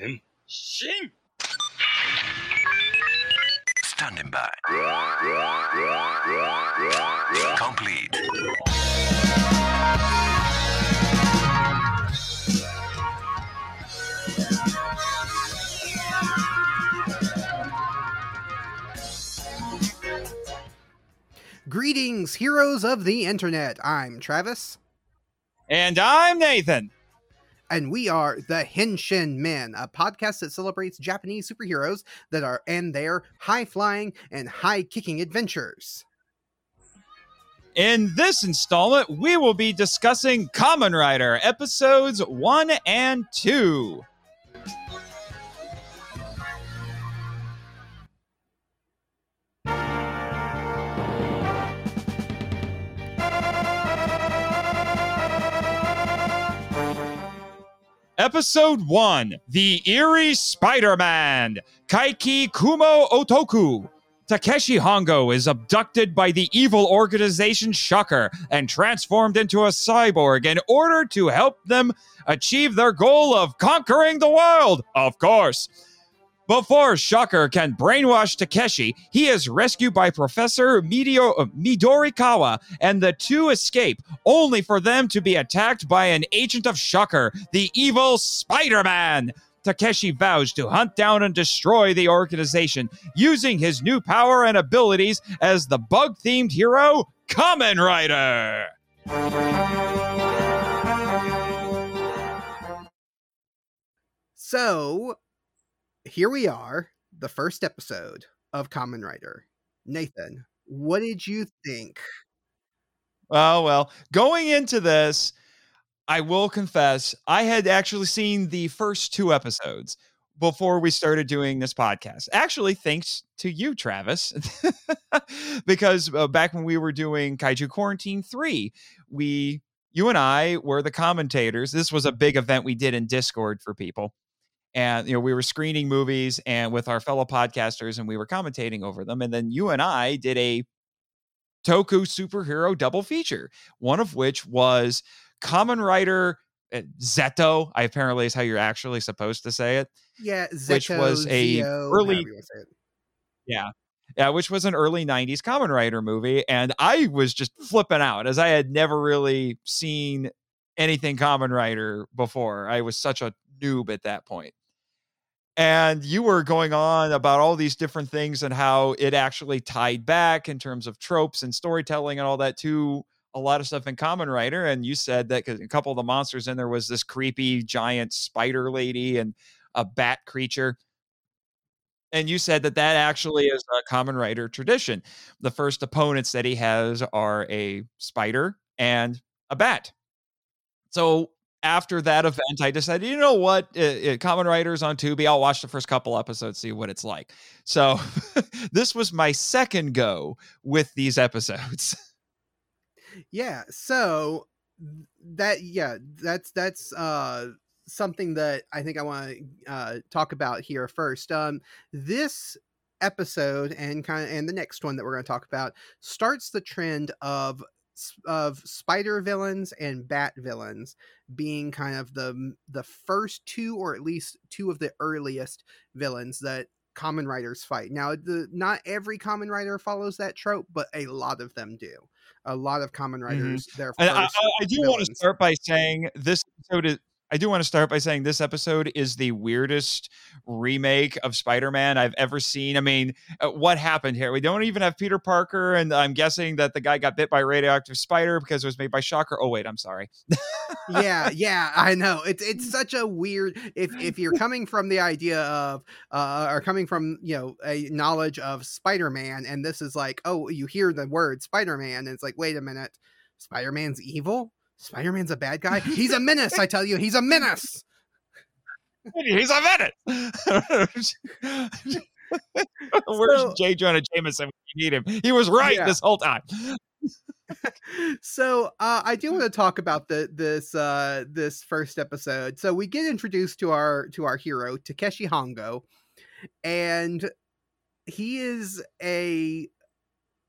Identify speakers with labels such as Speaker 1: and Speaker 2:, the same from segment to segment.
Speaker 1: 変身
Speaker 2: Standing by. Complete.
Speaker 3: Greetings, heroes of the internet. I'm Travis,
Speaker 4: And I'm Nathan.
Speaker 3: And we are the Henshin Men, a podcast that celebrates Japanese superheroes that are and their high flying and high kicking adventures.
Speaker 4: In this installment, we will be discussing Kamen Rider episodes 1 and 2. Episode 1 The Eerie Spider Man Kaiki Kumo Otoko. Takeshi Hongo is abducted by the evil organization Shocker and transformed into a cyborg in order to help them achieve their goal of conquering the world, of course. Before Shocker can brainwash Takeshi, he is rescued by Professor Midio- uh, Midorikawa, and the two escape, only for them to be attacked by an agent of Shocker, the evil Spider Man. Takeshi vows to hunt down and destroy the organization using his new power and abilities as the bug themed hero, Kamen Rider.
Speaker 3: So, here we are, the first episode of Kamen Rider. Nathan, what did you think?
Speaker 4: Oh, well, going into this, I will confess, I had actually seen the first two episodes before we started doing this podcast. Actually, thanks to you, Travis, because uh, back when we were doing Kaiju Quarantine 3, we, you and I were the commentators. This was a big event we did in Discord for people. And you know, we were screening movies and with our fellow podcasters, and we were commentating over them. And then you and I did a Toku superhero double feature, one of which was Kamen Rider uh, Zeto. I apparently is how you're actually supposed to say it.
Speaker 3: Yeah,
Speaker 4: Which was a
Speaker 3: Zeo,
Speaker 4: early-
Speaker 3: however you wanna say it.
Speaker 4: Yeah. Yeah, which was an early 90s Kamen Rider movie. And I was just flipping out as I had never really seen anything Kamen Rider before. I was such a noob at that point. And you were going on about all these different things and how it actually tied back in terms of tropes and storytelling and all that to a lot of stuff in Kamen Rider. And you said that a couple of the monsters in there was this creepy giant spider lady and a bat creature. And you said that that actually is a Kamen Rider tradition. The first opponents that he has are a spider and a bat. So after that event, I decided, you know what, uh, uh, Kamen Riders on Tubi. I'll watch the first couple episodes, see what it's like. So this was my second go with these episodes.
Speaker 3: Yeah, so that yeah, that's that's uh something that I think I want to uh talk about here first. Um this episode and kind of and the next one that we're going to talk about starts the trend of of spider villains and bat villains being kind of the the first two or at least two of the earliest villains that Kamen Riders fight. Now, the not every Kamen Rider follows that trope, but a lot of them do. A lot of Kamen mm-hmm. riders, their
Speaker 4: And I, I, I do want to start by saying this episode is. I do want to start by saying this episode is the weirdest remake of Spider-Man I've ever seen. I mean, uh, what happened here? We don't even have Peter Parker, and I'm guessing that the guy got bit by radioactive spider because it was made by Shocker. Oh wait, I'm sorry.
Speaker 3: yeah, yeah, I know. It's it's such a weird if if you're coming from the idea of uh or coming from, you know, a knowledge of Spider-Man and this is like, oh, you hear the word Spider-Man and it's like, wait a minute. Spider-Man's evil? Spider-Man's a bad guy? He's a menace, I tell you. He's a menace.
Speaker 4: He's a minute. Where's
Speaker 3: So-
Speaker 4: J. Jonah Jameson when you need him? He was right
Speaker 3: Yeah.
Speaker 4: this whole time.
Speaker 3: so uh, I do want to talk about the this uh, this first episode. So we get introduced to our to our hero Takeshi Hongo, and he is a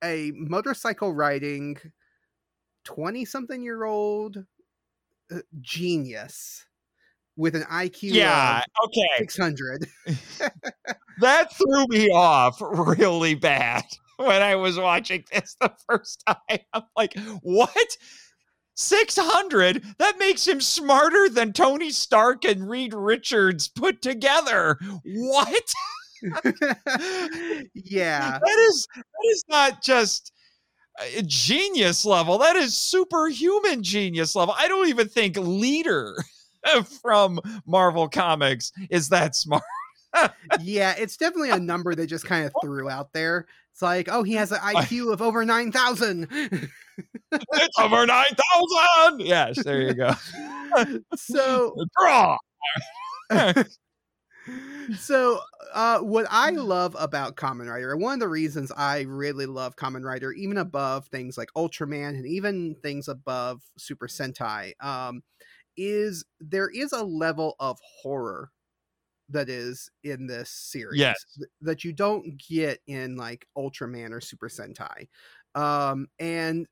Speaker 3: a motorcycle riding twenty something year old uh, genius with an IQ
Speaker 4: Yeah,
Speaker 3: of
Speaker 4: okay.
Speaker 3: 600.
Speaker 4: That threw me off really bad when I was watching this the first time. I'm like, what? 600? That makes him smarter than Tony Stark and Reed Richards put together. What?
Speaker 3: yeah.
Speaker 4: That is that is not just genius level. That is superhuman genius level. I don't even think leader from Marvel Comics is that smart.
Speaker 3: yeah, it's definitely a number they just kind of threw out there. It's like, oh, he has an IQ of over 9,000.
Speaker 4: it's over 9,000. Yes, there you go.
Speaker 3: so,
Speaker 4: Draw.
Speaker 3: So uh, what I love about Kamen Rider, and one of the reasons I really love Kamen Rider, even above things like Ultraman and even things above Super Sentai, um, is there is a level of horror that is in this series
Speaker 4: Yes.
Speaker 3: th- that you don't get in like Ultraman or Super Sentai. Um, and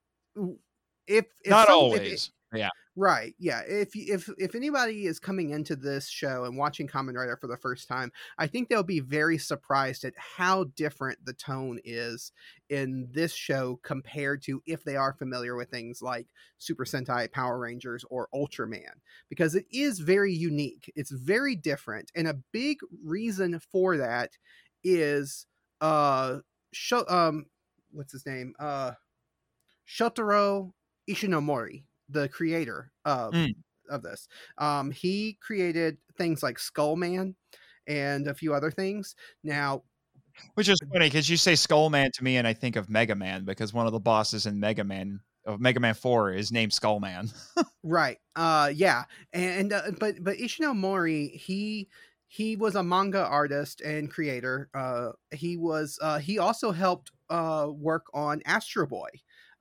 Speaker 3: if, if
Speaker 4: Not
Speaker 3: some-
Speaker 4: always. Yeah.
Speaker 3: Right. Yeah. If if if anybody is coming into this show and watching Kamen Rider for the first time, I think they'll be very surprised at how different the tone is in this show compared to if they are familiar with things like Super Sentai, Power Rangers, or Ultraman, because it is very unique. It's very different, and a big reason for that is uh, Sho- um, what's his name? Uh, Shotaro Ishinomori, the creator of
Speaker 4: Mm.
Speaker 3: of this. Um, he created things like Skull Man and a few other things. Now,
Speaker 4: Which is funny because you say Skull Man to me and I think of Mega Man because one of the bosses in Mega Man of Mega Man 4 is named Skull Man.
Speaker 3: right? Uh, yeah, and uh, but but Ishinomori he he was a manga artist and creator. Uh, he was uh, he also helped uh, work on Astro Boy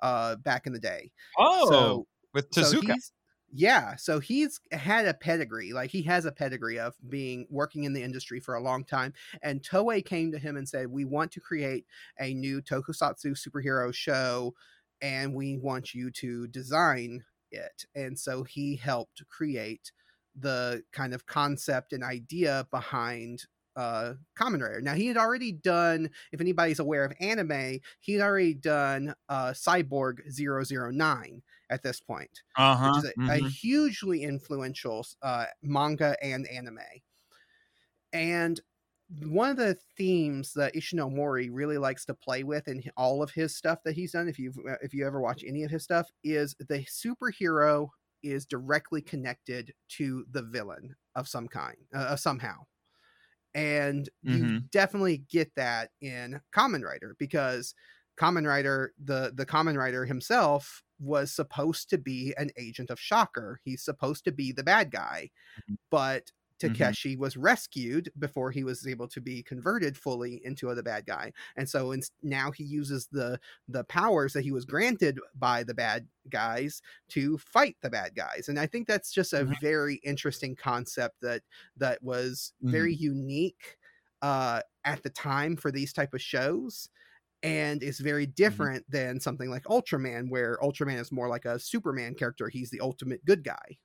Speaker 3: uh, back in the day.
Speaker 4: Oh,
Speaker 3: so
Speaker 4: with
Speaker 3: so
Speaker 4: Tezuka.
Speaker 3: he's yeah so he's had a pedigree like he has a pedigree of being working in the industry for a long time and toei came to him and said we want to create a new tokusatsu superhero show and we want you to design it and so he helped create the kind of concept and idea behind uh Kamen Rider. Now he had already done, if anybody's aware of anime, he had already done uh Cyborg 009 at this point
Speaker 4: uh-huh.
Speaker 3: which is a, a
Speaker 4: mhm.
Speaker 3: hugely influential uh, manga and anime. And one of the themes that Ishinomori really likes to play with in all of his stuff that he's done, if you have if you ever watch any of his stuff, is the superhero is directly connected to the villain of some kind, uh, somehow. And you
Speaker 4: Mhm.
Speaker 3: definitely get that in Kamen Rider because Kamen Rider, the the Kamen Rider himself was supposed to be an agent of Shocker. He's supposed to be the bad guy,
Speaker 4: Mhm.
Speaker 3: but
Speaker 4: Mhm.
Speaker 3: Takeshi was rescued before he was able to be converted fully into the bad guy, and so ins- now he uses the the powers that he was granted by the bad guys to fight the bad guys. And I think that's just a
Speaker 4: Mhm.
Speaker 3: very interesting concept that that was very unique uh, at the time for these type of shows and is very different than something like Ultraman, where Ultraman is more like a Superman character. He's the ultimate good guy.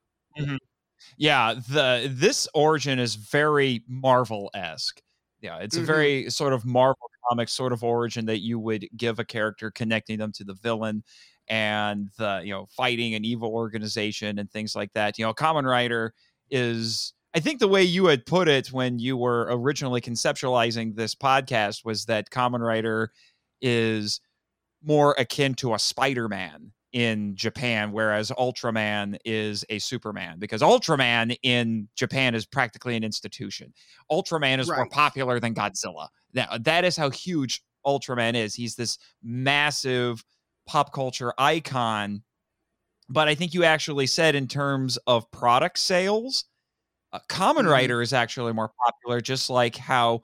Speaker 4: Yeah, the this origin is very Marvel esque. Yeah, it's
Speaker 3: Mhm.
Speaker 4: a very sort of Marvel comic sort of origin that you would give a character connecting them to the villain and the you know fighting an evil organization and things like that. You know, Kamen Rider is I think the way you had put it when you were originally conceptualizing this podcast was that Kamen Rider is more akin to a Spider-Man in Japan, whereas Ultraman is a Superman because Ultraman in Japan is practically an institution. Ultraman is more popular than Godzilla. Now, that is how huge Ultraman is. He's this massive pop culture icon. But I think you actually said in terms of product sales, uh, Kamen
Speaker 3: Mhm.
Speaker 4: Rider is actually more popular, just like how,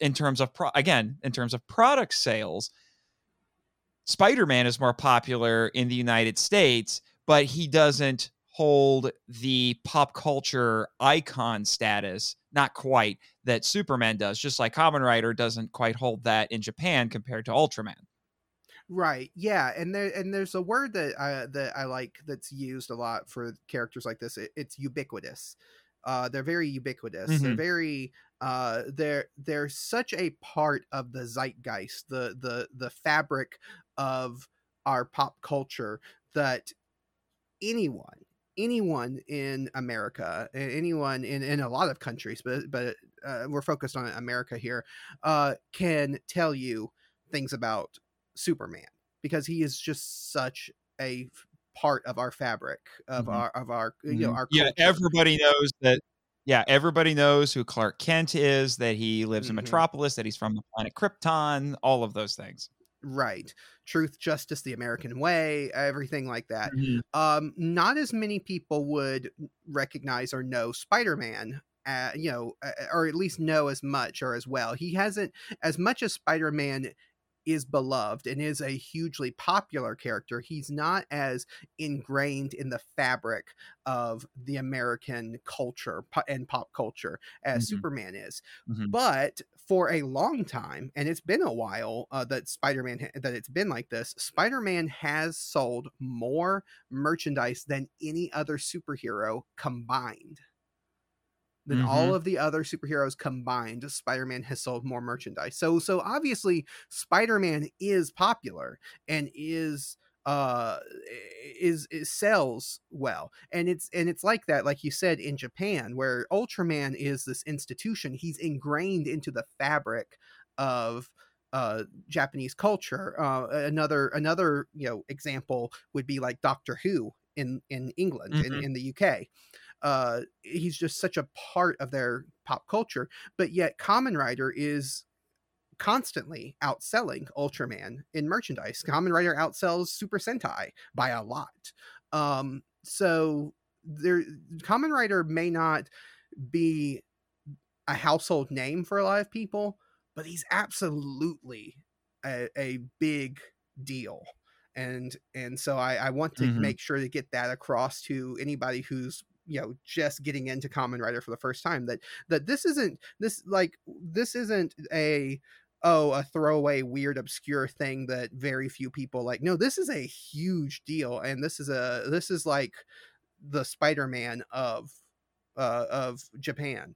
Speaker 4: in terms of, pro- again, in terms of product sales, Spider Man is more popular in the United States, but he doesn't hold the pop culture icon status, not quite, that Superman does, just like Kamen Rider doesn't quite hold that in Japan compared to Ultraman.
Speaker 3: Right. Yeah, and there and there's a word that I that I like that's used a lot for characters like this. It, it's ubiquitous. Uh, they're very ubiquitous. They're
Speaker 4: Mhm.
Speaker 3: very uh, they're they're such a part of the zeitgeist, the the the fabric of our pop culture that anyone anyone in America, anyone in, in a lot of countries, but but uh, we're focused on America here, uh, can tell you things about Superman because he is just such a part of our fabric of
Speaker 4: Mhm.
Speaker 3: our of our you know
Speaker 4: Mhm.
Speaker 3: our
Speaker 4: yeah,
Speaker 3: culture.
Speaker 4: everybody knows that. Yeah, everybody knows who Clark Kent is, that he lives in
Speaker 3: Mhm.
Speaker 4: Metropolis, that he's from the planet Krypton, all of those things.
Speaker 3: Right truth justice the american way everything like that
Speaker 4: Mhm.
Speaker 3: um not as many people would recognize or know spider-man uh, you know uh, or at least know as much or as well he hasn't as much as spider-man is beloved and is a hugely popular character he's not as ingrained in the fabric of the american culture and pop culture as
Speaker 4: Mhm.
Speaker 3: superman is
Speaker 4: Mhm.
Speaker 3: but for a long time and it's been a while uh, that spider-man ha- that it's been like this spider-man has sold more merchandise than any other superhero combined than all of the other superheroes combined spider-man has sold more merchandise. So so obviously spider-man is popular and is uh is, is sells well. And it's and it's like that like you said in japan where ultraman is this institution he's ingrained into the fabric of uh japanese culture. Uh another another you know example would be like doctor who in in england in,
Speaker 4: Mhm.
Speaker 3: in the uk uh he's just such a part of their pop culture but yet Kamen Rider is constantly outselling ultraman in merchandise. Kamen Rider outsells super sentai by a lot. Um so there Kamen Rider may not be a household name for a lot of people but he's absolutely a, a big deal. And and so i i want to
Speaker 4: Mhm.
Speaker 3: make sure to get that across to anybody who's you know just getting into Kamen Rider for the first time that that this isn't this like this isn't a oh a throwaway weird obscure thing that very few people like no this is a huge deal and this is a this is like the spider-man of uh of japan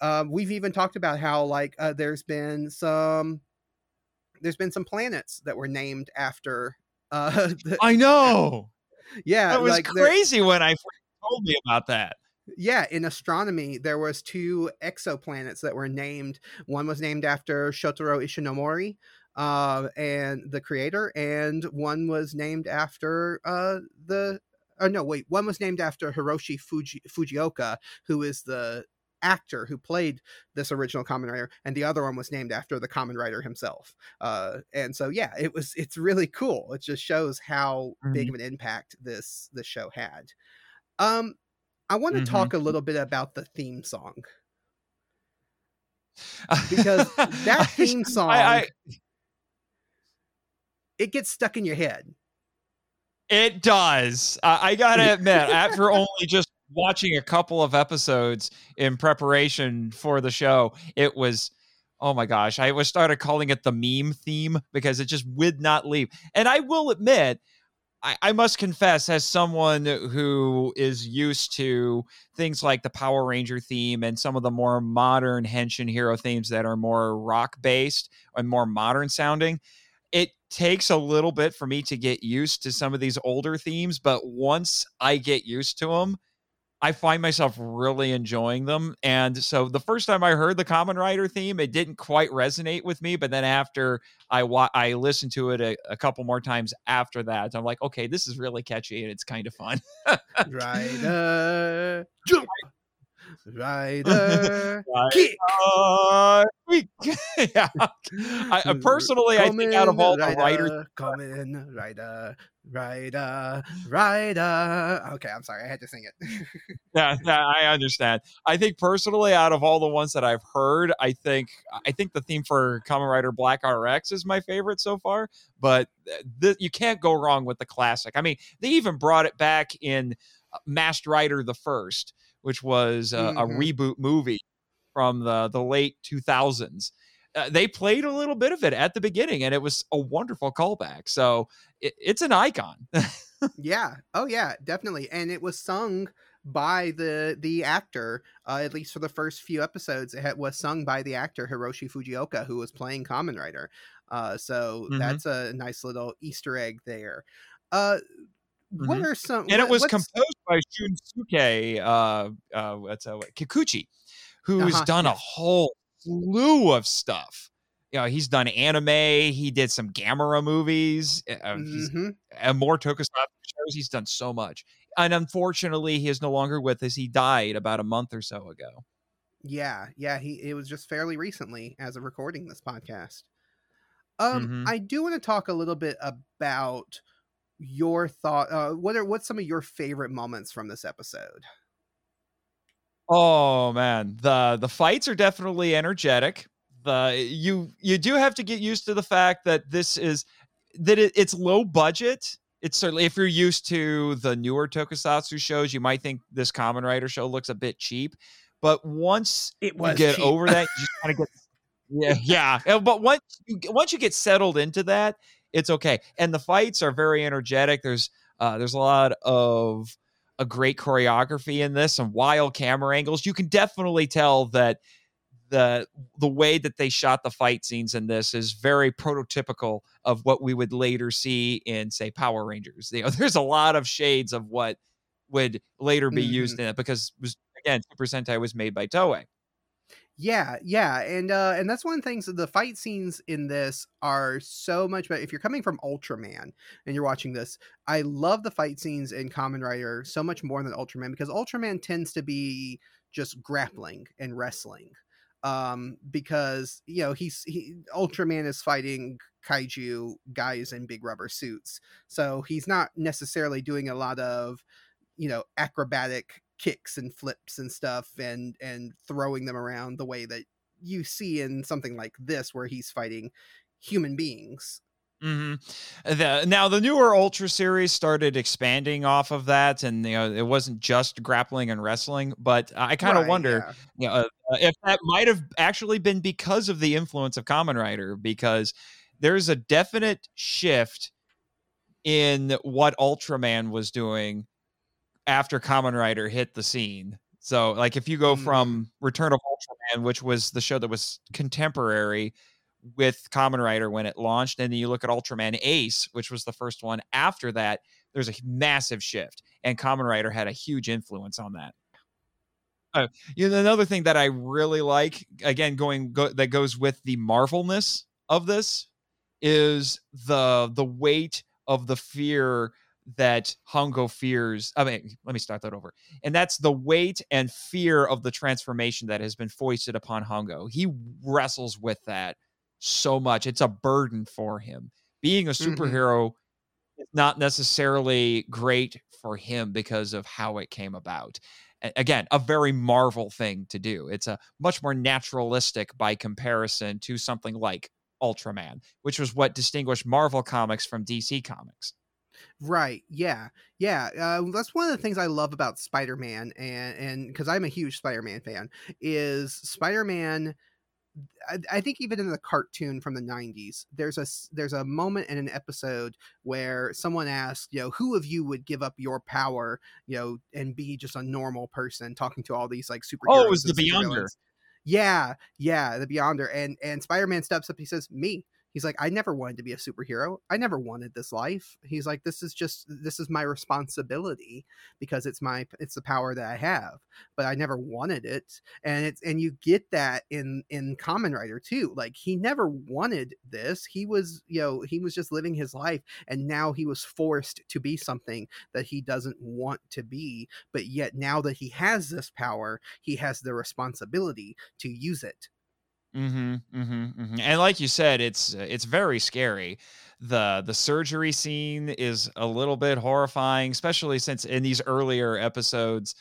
Speaker 3: um we've even talked about how like uh, there's been some there's been some planets that were named after uh the-
Speaker 4: I know.
Speaker 3: yeah
Speaker 4: That was
Speaker 3: like
Speaker 4: crazy when I told me about that.
Speaker 3: yeah in astronomy there was two exoplanets that were named one was named after shotaro ishinomori uh, and the creator and one was named after uh, the oh no wait one was named after hiroshi Fuji, fujioka who is the actor who played this original Kamen Rider and the other one was named after the Kamen Rider himself uh, and so yeah it was it's really cool. It just shows how big of an impact this this show had um I want to
Speaker 4: Mhm.
Speaker 3: talk a little bit about the theme song because that theme song
Speaker 4: I, I,
Speaker 3: it gets stuck in your head.
Speaker 4: It does. I, I gotta admit, after only just watching a couple of episodes in preparation for the show, it was oh my gosh, I was started calling it the meme theme because it just would not leave. And I will admit, I, must confess, as someone who is used to things like the Power Ranger theme and some of the more modern Henshin hero themes that are more rock based and more modern sounding, it takes a little bit for me to get used to some of these older themes. But once I get used to them, I find myself really enjoying them. And so the first time I heard the Kamen Rider theme, it didn't quite resonate with me. But then after I wa- I listened to it a, a couple more times after that, I'm like, okay, this is really catchy and it's kind of fun.
Speaker 3: Rider, jump. Rider,
Speaker 4: Right.
Speaker 3: kick.
Speaker 4: Yeah. I, I personally, I think out of all the writers,
Speaker 3: Kamen Rider, Rider, Rider. Okay, I'm sorry, I had to sing it.
Speaker 4: yeah, yeah, I understand. I think personally, out of all the ones that I've heard, I think I think the theme for Kamen Rider Black RX is my favorite so far. But th- you can't go wrong with the classic. I mean, they even brought it back in uh, Masked Rider the First, which was a,
Speaker 3: Mhm.
Speaker 4: a reboot movie from the the late 2000s. Uh, they played a little bit of it at the beginning, and it was a wonderful callback. So it, it's an icon.
Speaker 3: yeah. Oh yeah, definitely. And it was sung by the the actor. Uh, at least for the first few episodes, it had, was sung by the actor Hiroshi Fujioka, who was playing Kamen Rider. Uh, so
Speaker 4: Mhm.
Speaker 3: that's a nice little Easter egg there. Uh, what
Speaker 4: Mhm.
Speaker 3: are some?
Speaker 4: and it was composed by Shunsuke uh, uh, what's uh, Kikuchi, who's
Speaker 3: Uh-huh,
Speaker 4: done a whole slew of stuff. You know, he's done anime. He did some Gamera movies. Uh, he's
Speaker 3: Mhm.
Speaker 4: and more tokusatsu shows. He's done so much, and unfortunately, he is no longer with us. He died about a month or so ago.
Speaker 3: Yeah, yeah, he it was just fairly recently as of recording this podcast. Um,
Speaker 4: Mhm.
Speaker 3: I do want to talk a little bit about your thought. Uh, what are what's some of your favorite moments from this episode?
Speaker 4: Oh man, the the fights are definitely energetic. The you you do have to get used to the fact that this is that it, it's low budget. It's certainly if you're used to the newer tokusatsu shows, you might think this Kamen Rider show looks a bit cheap. But once
Speaker 3: It
Speaker 4: you get over that, you just kind of get yeah yeah. But once you once you get settled into that, it's okay. And the fights are very energetic. There's uh, there's a lot of a great choreography in this some wild camera angles. You can definitely tell that the the way that they shot the fight scenes in this is very prototypical of what we would later see in say Power Rangers. You know, there's a lot of shades of what would later be used in it because it was again Super Sentai was made by Toei.
Speaker 3: Yeah, yeah, and uh and that's one of the things the fight scenes in this are so much better. If you're coming from Ultraman and you're watching this, I love the fight scenes in Kamen Rider so much more than Ultraman because Ultraman tends to be just grappling and wrestling. Um because you know he's he Ultraman is fighting kaiju guys in big rubber suits. So he's not necessarily doing a lot of you know acrobatic kicks and flips and stuff and and throwing them around the way that you see in something like this where he's fighting human beings
Speaker 4: hmm The, now the newer Ultra series started expanding off of that, and you know it wasn't just grappling and wrestling. But I kind of
Speaker 3: Right,
Speaker 4: wonder,
Speaker 3: yeah.
Speaker 4: you know, uh, if that might have actually been because of the influence of Kamen Rider, because there's a definite shift in what Ultraman was doing after Kamen Rider hit the scene. So, like, if you go
Speaker 3: Mhm.
Speaker 4: from Return of Ultraman, which was the show that was contemporary with Kamen Rider when it launched, and then you look at Ultraman Ace, which was the first one after that, there's a massive shift, and Kamen Rider had a huge influence on that. Uh, you know, another thing that I really like, again, going go, that goes with the marvelness of this, is the the weight of the fear that Hongo fears. I mean, let me start that over. And that's the weight and fear of the transformation that has been foisted upon Hongo. He wrestles with that so much. It's a burden for him. Being a
Speaker 3: Mhm.
Speaker 4: superhero is not necessarily great for him because of how it came about. Again, a very Marvel thing to do. It's a much more naturalistic by comparison to something like Ultraman, which was what distinguished Marvel comics from DC comics.
Speaker 3: Right yeah yeah uh, that's one of the things i love about spider-man and and because i'm a huge spider-man fan is spider-man I, I think even in the cartoon from the 90s there's a there's a moment in an episode where someone asks you know who of you would give up your power you know and be just a normal person talking to all these like superheroes
Speaker 4: Oh, it was the Beyonder.
Speaker 3: yeah yeah the beyonder and and spider-man steps up he says me he's like i never wanted to be a superhero. I never wanted this life. He's like this is just this is my responsibility because it's my it's the power that i have but i never wanted it. And it's and you get that in in Kamen Rider too like he never wanted this. He was you know he was just living his life and now he was forced to be something that he doesn't want to be but yet now that he has this power he has the responsibility to use it
Speaker 4: Mm-hmm, mm-hmm, mm-hmm. And like you said, it's uh, it's very scary. the The surgery scene is a little bit horrifying, especially since in these earlier episodes,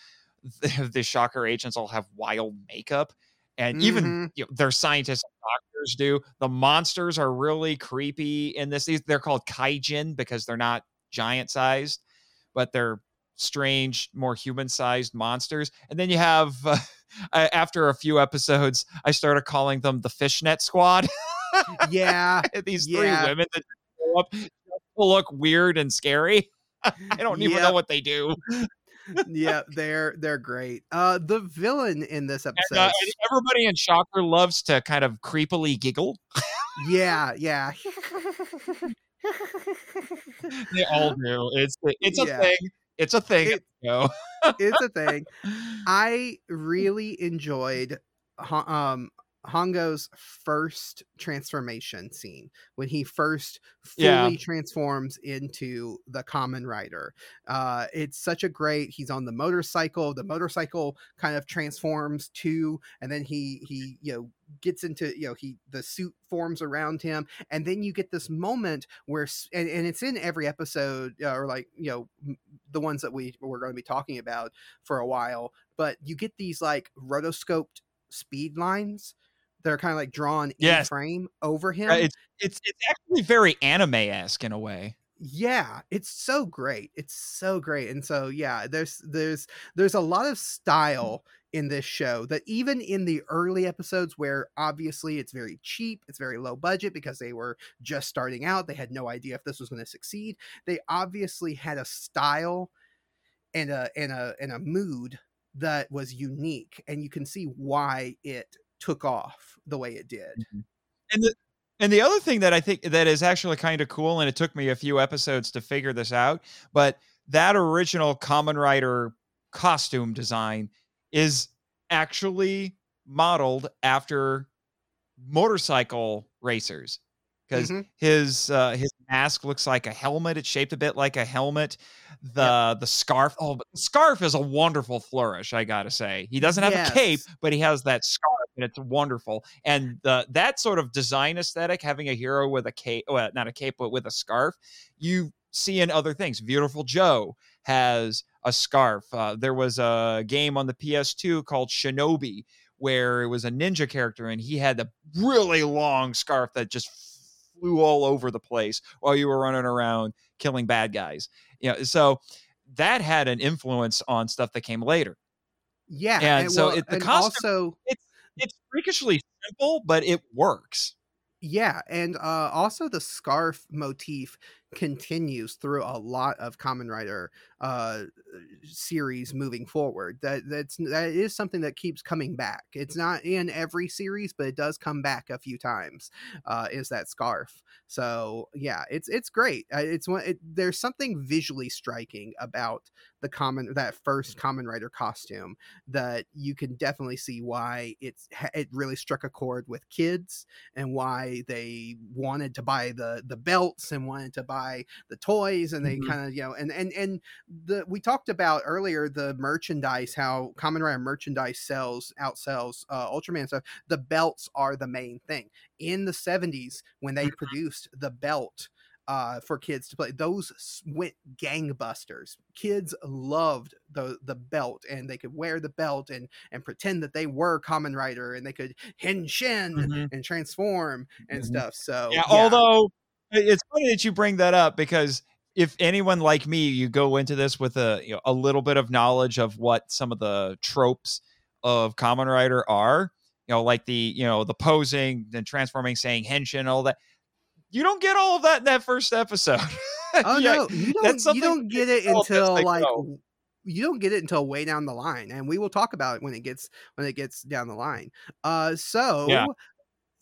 Speaker 4: the, the Shocker agents all have wild makeup, and even
Speaker 3: Mhm.
Speaker 4: you know, their scientists and doctors do. The monsters are really creepy in this. They're called kaijin because they're not giant sized, but they're strange, more human sized monsters. And then you have, uh, after a few episodes, I started calling them the Fishnet Squad.
Speaker 3: yeah
Speaker 4: These
Speaker 3: Yeah.
Speaker 4: three women that show up look weird and scary. I don't even
Speaker 3: Yep.
Speaker 4: know what they do.
Speaker 3: yeah, they're they're great. Uh, the villain in this episode,
Speaker 4: And, uh, and everybody in Shocker loves to kind of creepily giggle.
Speaker 3: yeah, yeah,
Speaker 4: They all do. It's it's a
Speaker 3: Yeah.
Speaker 4: thing. It's a thing.
Speaker 3: It-
Speaker 4: you know?
Speaker 3: it's a thing. I really enjoyed um Hongo's first transformation scene when he first fully
Speaker 4: Yeah.
Speaker 3: transforms into the Kamen Rider. Uh it's such a great he's on the motorcycle, the motorcycle kind of transforms too and then he he you know gets into you know he the suit forms around him and then you get this moment where and, and it's in every episode uh, or like you know the ones that we we're going to be talking about for a while but you get these like rotoscoped speed lines that are kind of like drawn in frame over uh, him.
Speaker 4: Right, It's it's it's actually very anime esque in a way.
Speaker 3: yeah it's so great it's so great and so yeah there's there's there's a lot of mm. style in this show that even in the early episodes where obviously it's very cheap it's very low budget because they were just starting out they had no idea if this was going to succeed they obviously had a style and a and a and a mood that was unique and you can see why it took off the way it did
Speaker 4: And the and the other thing that I think that is actually kind of cool, and it took me a few episodes to figure this out, but that original Kamen Rider costume design is actually modeled after motorcycle racers because
Speaker 3: Mhm.
Speaker 4: his uh, his mask looks like a helmet. It's shaped a bit like a helmet. The the scarf. Oh, but the scarf is a wonderful flourish. I gotta say, he doesn't have a cape, but he has that scarf, and it's wonderful. And the that sort of design aesthetic, having a hero with a cape, well, not a cape, but with a scarf, you see in other things. Beautiful Joe has a scarf. Uh, there was a game on the PS2 called Shinobi where it was a ninja character and he had a really long scarf that just flew all over the place while you were running around killing bad guys. You know, so that had an influence on stuff that came later.
Speaker 3: yeah
Speaker 4: And so it- the costume-
Speaker 3: also
Speaker 4: It's freakishly simple, but it works.
Speaker 3: Yeah, and uh, also the scarf motif continues through a lot of Kamen Rider uh, series moving forward. That that's that is something that keeps coming back. It's not in every series, but it does come back a few times. Uh, is that scarf? So yeah, it's it's great. Uh, it's one. It, there's something visually striking about the Kamen that first Kamen Rider costume that you can definitely see why it's it really struck a chord with kids and why they wanted to buy the the belts and wanted to buy the toys and they
Speaker 4: Mhm.
Speaker 3: kind of you know and and and the we talked about earlier the merchandise how Kamen Rider merchandise sells outsells uh ultraman stuff the belts are the main thing in the 70s when they produced the belt uh, for kids to play. Those went gangbusters. Kids loved the the belt, and they could wear the belt and and pretend that they were Kamen Rider, and they could henshin
Speaker 4: Mhm.
Speaker 3: and transform and
Speaker 4: Mhm.
Speaker 3: stuff. So
Speaker 4: yeah, although it- it's funny that you bring that up because if anyone like me, you go into this with a you know, a little bit of knowledge of what some of the tropes of Kamen Rider are, you know, like the you know the posing, and transforming, saying henshin, all that. You don't get all of that in that first episode.
Speaker 3: oh
Speaker 4: Yeah,
Speaker 3: no, you don't. You don't get it until
Speaker 4: they
Speaker 3: like.
Speaker 4: go.
Speaker 3: You don't get it until way down the line, and we will talk about it when it gets when it gets down the line. Uh, so
Speaker 4: Yeah.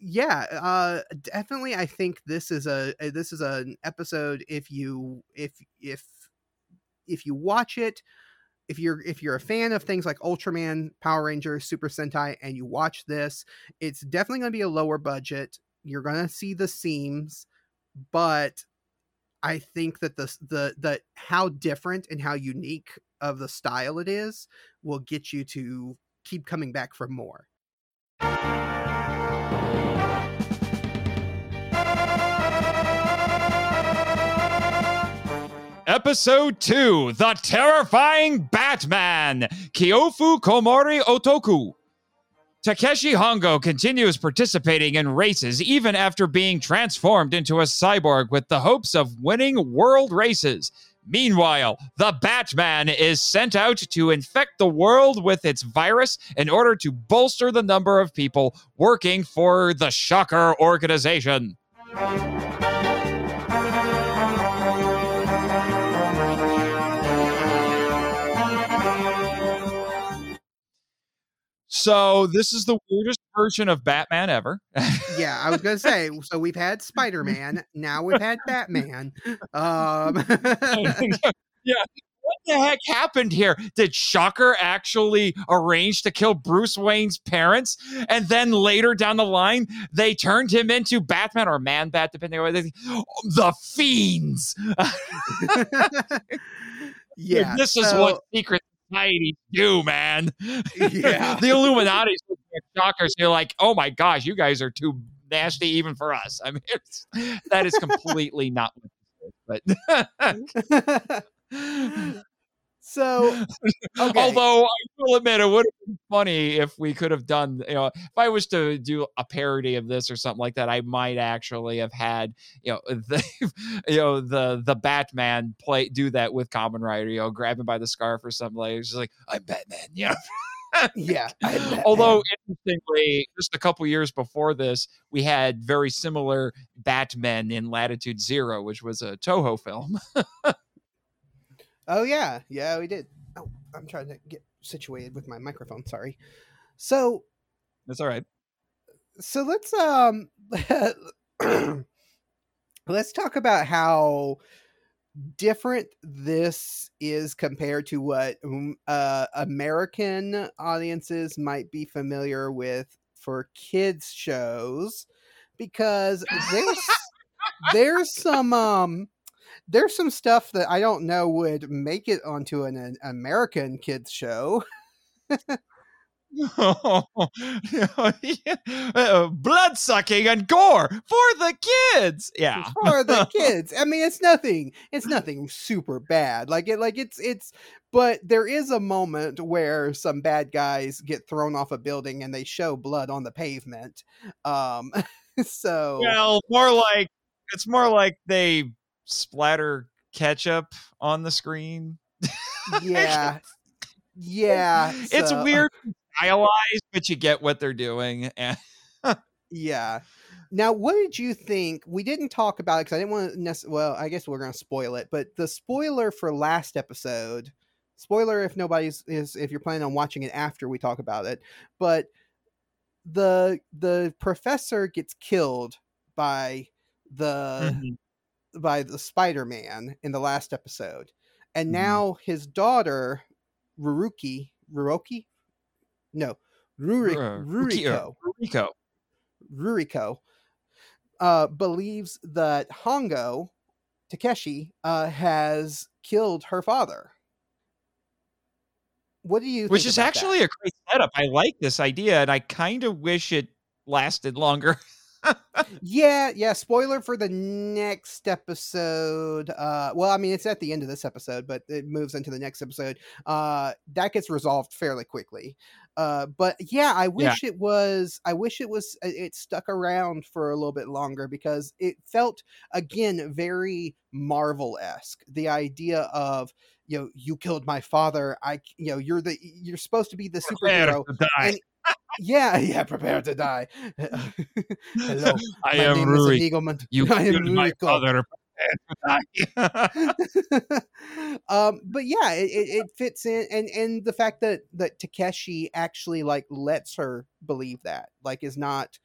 Speaker 3: Yeah uh definitely i think this is a a- this is an episode if you if if if you watch it if you're if you're a fan of things like ultraman power rangers super sentai and you watch this it's definitely going to be a lower budget you're going to see the seams but i think that the the the how different and how unique of the style it is will get you to keep coming back for more
Speaker 4: Episode 2 The Terrifying Batman Kyofu Komori Otoko. Takeshi Hongo continues participating in races even after being transformed into a cyborg with the hopes of winning world races. Meanwhile, the Batman is sent out to infect the world with its virus in order to bolster the number of people working for the Shocker organization. So this is the weirdest version of Batman ever.
Speaker 3: yeah, I was gonna say. So we've had Spider Man. Now we've had Batman. Um,
Speaker 4: yeah. What the heck happened here? Did Shocker actually arrange to kill Bruce Wayne's parents? And then later down the line, they turned him into Batman or Man Bat, depending on what they The Fiends.
Speaker 3: yeah.
Speaker 4: This is what secret societies do, man.
Speaker 3: Yeah.
Speaker 4: the Illuminati's Shockers. You're like, oh my gosh, you guys are too nasty even for us. I mean, that is completely not what this is, but.
Speaker 3: so okay.
Speaker 4: Although I will admit it would have been funny if we could have done, you know, if I was to do a parody of this or something like that, I might actually have had, you know, the, you know, the the Batman play do that with Kamen Rider, you know, grab him by the scarf or something like. It's just like I'm Batman, you know.
Speaker 3: yeah. Batman.
Speaker 4: Although interestingly, just a couple years before this, we had very similar Batmen in Latitude Zero, which was a Toho film.
Speaker 3: Oh yeah, yeah, we did. Oh, I'm trying to get situated with my microphone. Sorry. So,
Speaker 4: That's all right.
Speaker 3: so let's um, let's talk about how different this is compared to what um, uh, American audiences might be familiar with for kids shows, because there's there's some um there's some stuff that I don't know would make it onto an, an American kids show.
Speaker 4: Uh, blood sucking and gore for the kids. Yeah.
Speaker 3: for the kids. I mean, it's nothing. It's nothing super bad. Like it. Like it's. It's. But there is a moment where some bad guys get thrown off a building and they show blood on the pavement. Um. So.
Speaker 4: Well, more like it's more like they splatter ketchup on the screen.
Speaker 3: yeah. Yeah.
Speaker 4: It's
Speaker 3: so-
Speaker 4: weird stylized, but you get what they're doing.
Speaker 3: Yeah. Now, what did you think? We didn't talk about it because I didn't want to. Nec- well, I guess we're going to spoil it. But the spoiler for last episode, spoiler if nobody's is if you're planning on watching it after we talk about it. But the the professor gets killed by the mm-hmm. By the Spider Man in the last episode, and
Speaker 4: Mhm.
Speaker 3: now his daughter Ruruki Ruroki, no Ruri,
Speaker 4: Uh,
Speaker 3: Ruriko.
Speaker 4: Rico.
Speaker 3: Ruriko uh, believes that Hongo Takeshi uh, has killed her father. What do you?
Speaker 4: Which is actually a great setup. I like this idea, and I kind of wish it lasted longer.
Speaker 3: yeah, yeah. Spoiler for the next episode. Uh, well, I mean, it's at the end of this episode, but it moves into the next episode. Uh, that gets resolved fairly quickly. Uh, but yeah, I wish it was. I wish it was. uh, It stuck around for a little bit longer because it felt again very Marvel esque. The idea of you know you killed my father. I you know you're the you're supposed to be the
Speaker 4: Prepare
Speaker 3: superhero. and- Yeah, yeah. Prepare to die. Hello,
Speaker 4: I am
Speaker 3: name is
Speaker 4: Ruri.
Speaker 3: Inigo Mont-
Speaker 4: You
Speaker 3: I am
Speaker 4: killed my father. Prepare to die.
Speaker 3: um but yeah it, it, it fits in and and the fact that that takeshi actually like lets her believe that like is not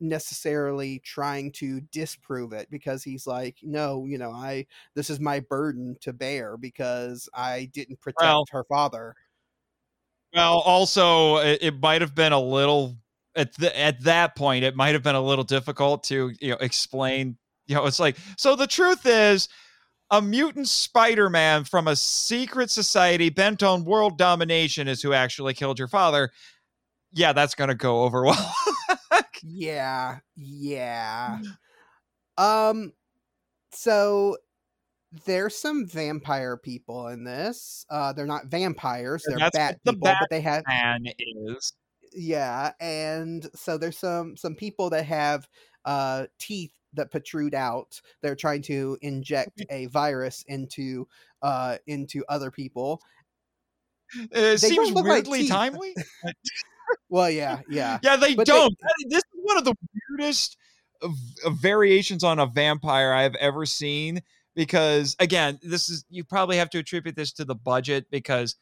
Speaker 3: necessarily trying to disprove it because he's like no you know i this is my burden to bear because i didn't protect
Speaker 4: Well-
Speaker 3: her father
Speaker 4: Well, also, it, it might have been a little at the, at that point. It might have been a little difficult to you know explain. You know, it's like so. The truth is, a mutant Spider-Man from a secret society bent on world domination is who actually killed your father. Yeah, that's gonna go over well.
Speaker 3: yeah yeah um so there's some vampire people in this uh they're not vampires they're
Speaker 4: that's
Speaker 3: bat
Speaker 4: the
Speaker 3: people but they have
Speaker 4: Man is
Speaker 3: yeah and so there's some some people that have uh teeth that protrude out they're trying to inject a virus into uh into other people
Speaker 4: it
Speaker 3: They
Speaker 4: seems
Speaker 3: like
Speaker 4: weirdly
Speaker 3: teeth.
Speaker 4: timely.
Speaker 3: well yeah yeah
Speaker 4: Yeah, they
Speaker 3: But
Speaker 4: don't. That- this is one of the weirdest of, of variations on a vampire I've ever seen. Because again, this is you probably have to attribute this to the budget because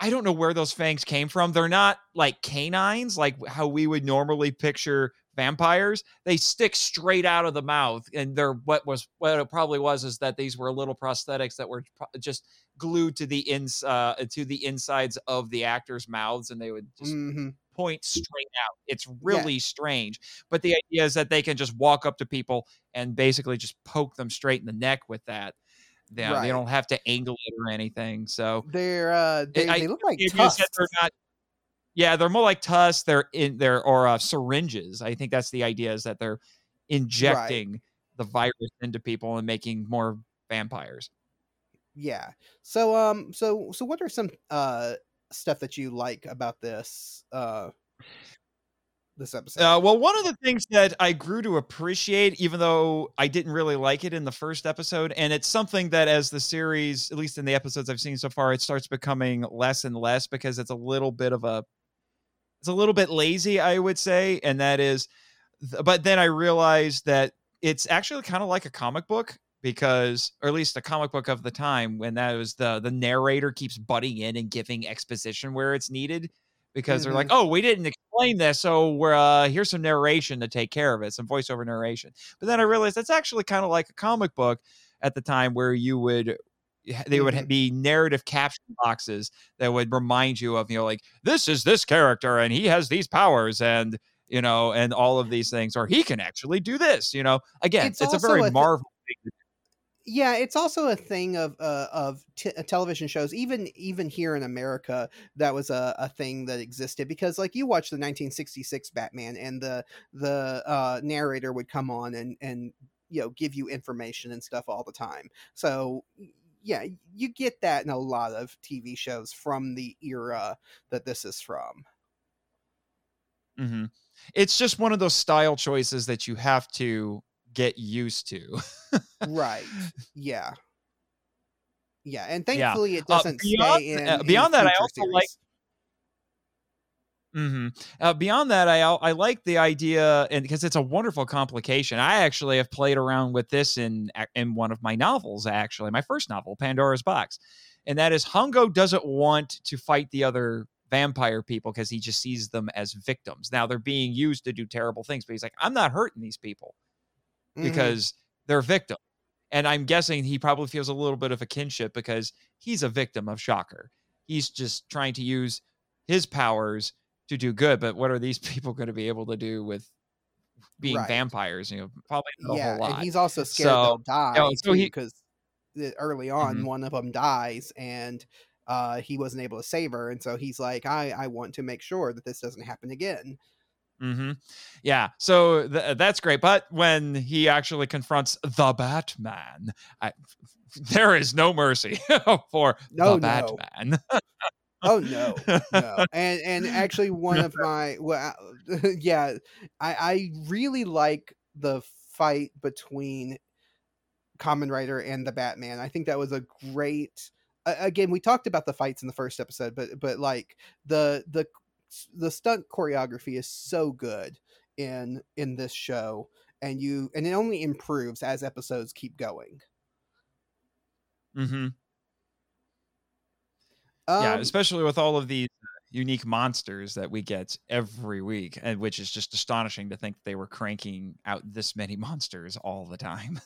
Speaker 4: I don't know where those fangs came from. They're not like canines, like how we would normally picture vampires. They stick straight out of the mouth, and they're what was what it probably was is that these were little prosthetics that were just glued to the ins uh, to the insides of the actors' mouths, and they would just
Speaker 3: hmm
Speaker 4: point straight out. It's really strange. But the idea is that they can just walk up to people and basically just poke them straight in the neck with that. They,
Speaker 3: Right.
Speaker 4: they don't have to angle it or anything. So
Speaker 3: They're uh, they,
Speaker 4: I-
Speaker 3: they look like
Speaker 4: the idea is that
Speaker 3: tusks.
Speaker 4: they're not. Yeah, they're more like tusks. They're in there or uh, syringes. I think that's the idea is that they're injecting the virus into people and making more vampires.
Speaker 3: Yeah. So um so so what are some uh stuff that you like about this uh this episode?
Speaker 4: Uh, well, one of the things that I grew to appreciate, even though I didn't really like it in the first episode, and it's something that as the series, at least in the episodes I've seen so far, it starts becoming less and less because it's a little bit of a, it's a little bit lazy, I would say, and that is, but then I realized that it's actually kind of like a comic book because or at least a comic book of the time when that was the the narrator keeps butting in and giving exposition where it's needed because they're like oh we didn't explain this so we're uh here's some narration to take care of it some voiceover narration. But then i realized that's actually kind of like a comic book at the time where you would they would
Speaker 3: Mhm.
Speaker 4: be narrative caption boxes that would remind you of you know like this is this character and he has these powers and you know and all of these things or he can actually do this you know again
Speaker 3: It's
Speaker 4: it's, a very
Speaker 3: a thi-
Speaker 4: marvel thing
Speaker 3: yeah it's also a thing of uh, of t- uh, television shows even even here in america that was a, a thing that existed because like you watch the 1966 batman and the the uh, narrator would come on and and you know give you information and stuff all the time so yeah you get that in a lot of tv shows from the era that this is from.
Speaker 4: Hmm It's just one of those style choices that you have to get used to.
Speaker 3: right. Yeah. Yeah and
Speaker 4: Yeah.
Speaker 3: thankfully it
Speaker 4: Uh,
Speaker 3: doesn't
Speaker 4: beyond-
Speaker 3: stay in
Speaker 4: uh, beyond that, I also like-
Speaker 3: series.
Speaker 4: hmm Uh, beyond that, I I like the idea, and because it's a wonderful complication. I actually have played around with this in in one of my novels, actually, my first novel, Pandora's Box, and that is Hongo doesn't want to fight the other vampire people because he just sees them as victims. Now they're being used to do terrible things, but he's like, I'm not hurting these people.
Speaker 3: Mhm.
Speaker 4: because they're victims. And I'm guessing he probably feels a little bit of a kinship because he's a victim of Shocker. He's just trying to use his powers to do good. But what are these people going to be able to do with being
Speaker 3: Right.
Speaker 4: vampires? You know, probably
Speaker 3: yeah,
Speaker 4: whole lot.
Speaker 3: and he's also scared
Speaker 4: So,
Speaker 3: they'll die
Speaker 4: no, so he-
Speaker 3: because early on
Speaker 4: Mhm.
Speaker 3: one of them dies and uh, he wasn't able to save her, and so he's like, I I want to make sure that this doesn't happen again.
Speaker 4: hmm Yeah, so th- that's great. But when he actually confronts the Batman, I, there is no mercy for
Speaker 3: No,
Speaker 4: the
Speaker 3: no.
Speaker 4: Batman.
Speaker 3: Oh no, no, and and actually one of my well, yeah, I I really like the fight between Kamen Rider and the Batman. I think that was a great. Again, we talked about the fights in the first episode, but but like the the the stunt choreography is so good in in this show, and you and it only improves as episodes keep going.
Speaker 4: hmm yeah,
Speaker 3: Um,
Speaker 4: especially with all of these uh, unique monsters that we get every week, and which is just astonishing to think they were cranking out this many monsters all the time.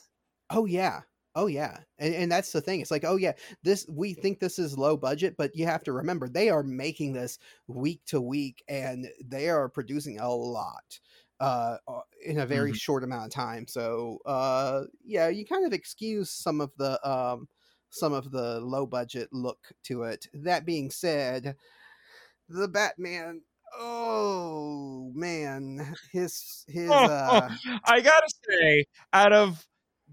Speaker 3: Oh yeah. Oh yeah. And and that's the thing. It's like, oh yeah, this we think this is low budget, but you have to remember they are making this week to week and they are producing a lot uh uh, in a very short amount of time. So uh yeah, you kind of excuse some of the um some of the low budget look to it. That being said, the Batman oh man, his his uh
Speaker 4: I gotta say, out of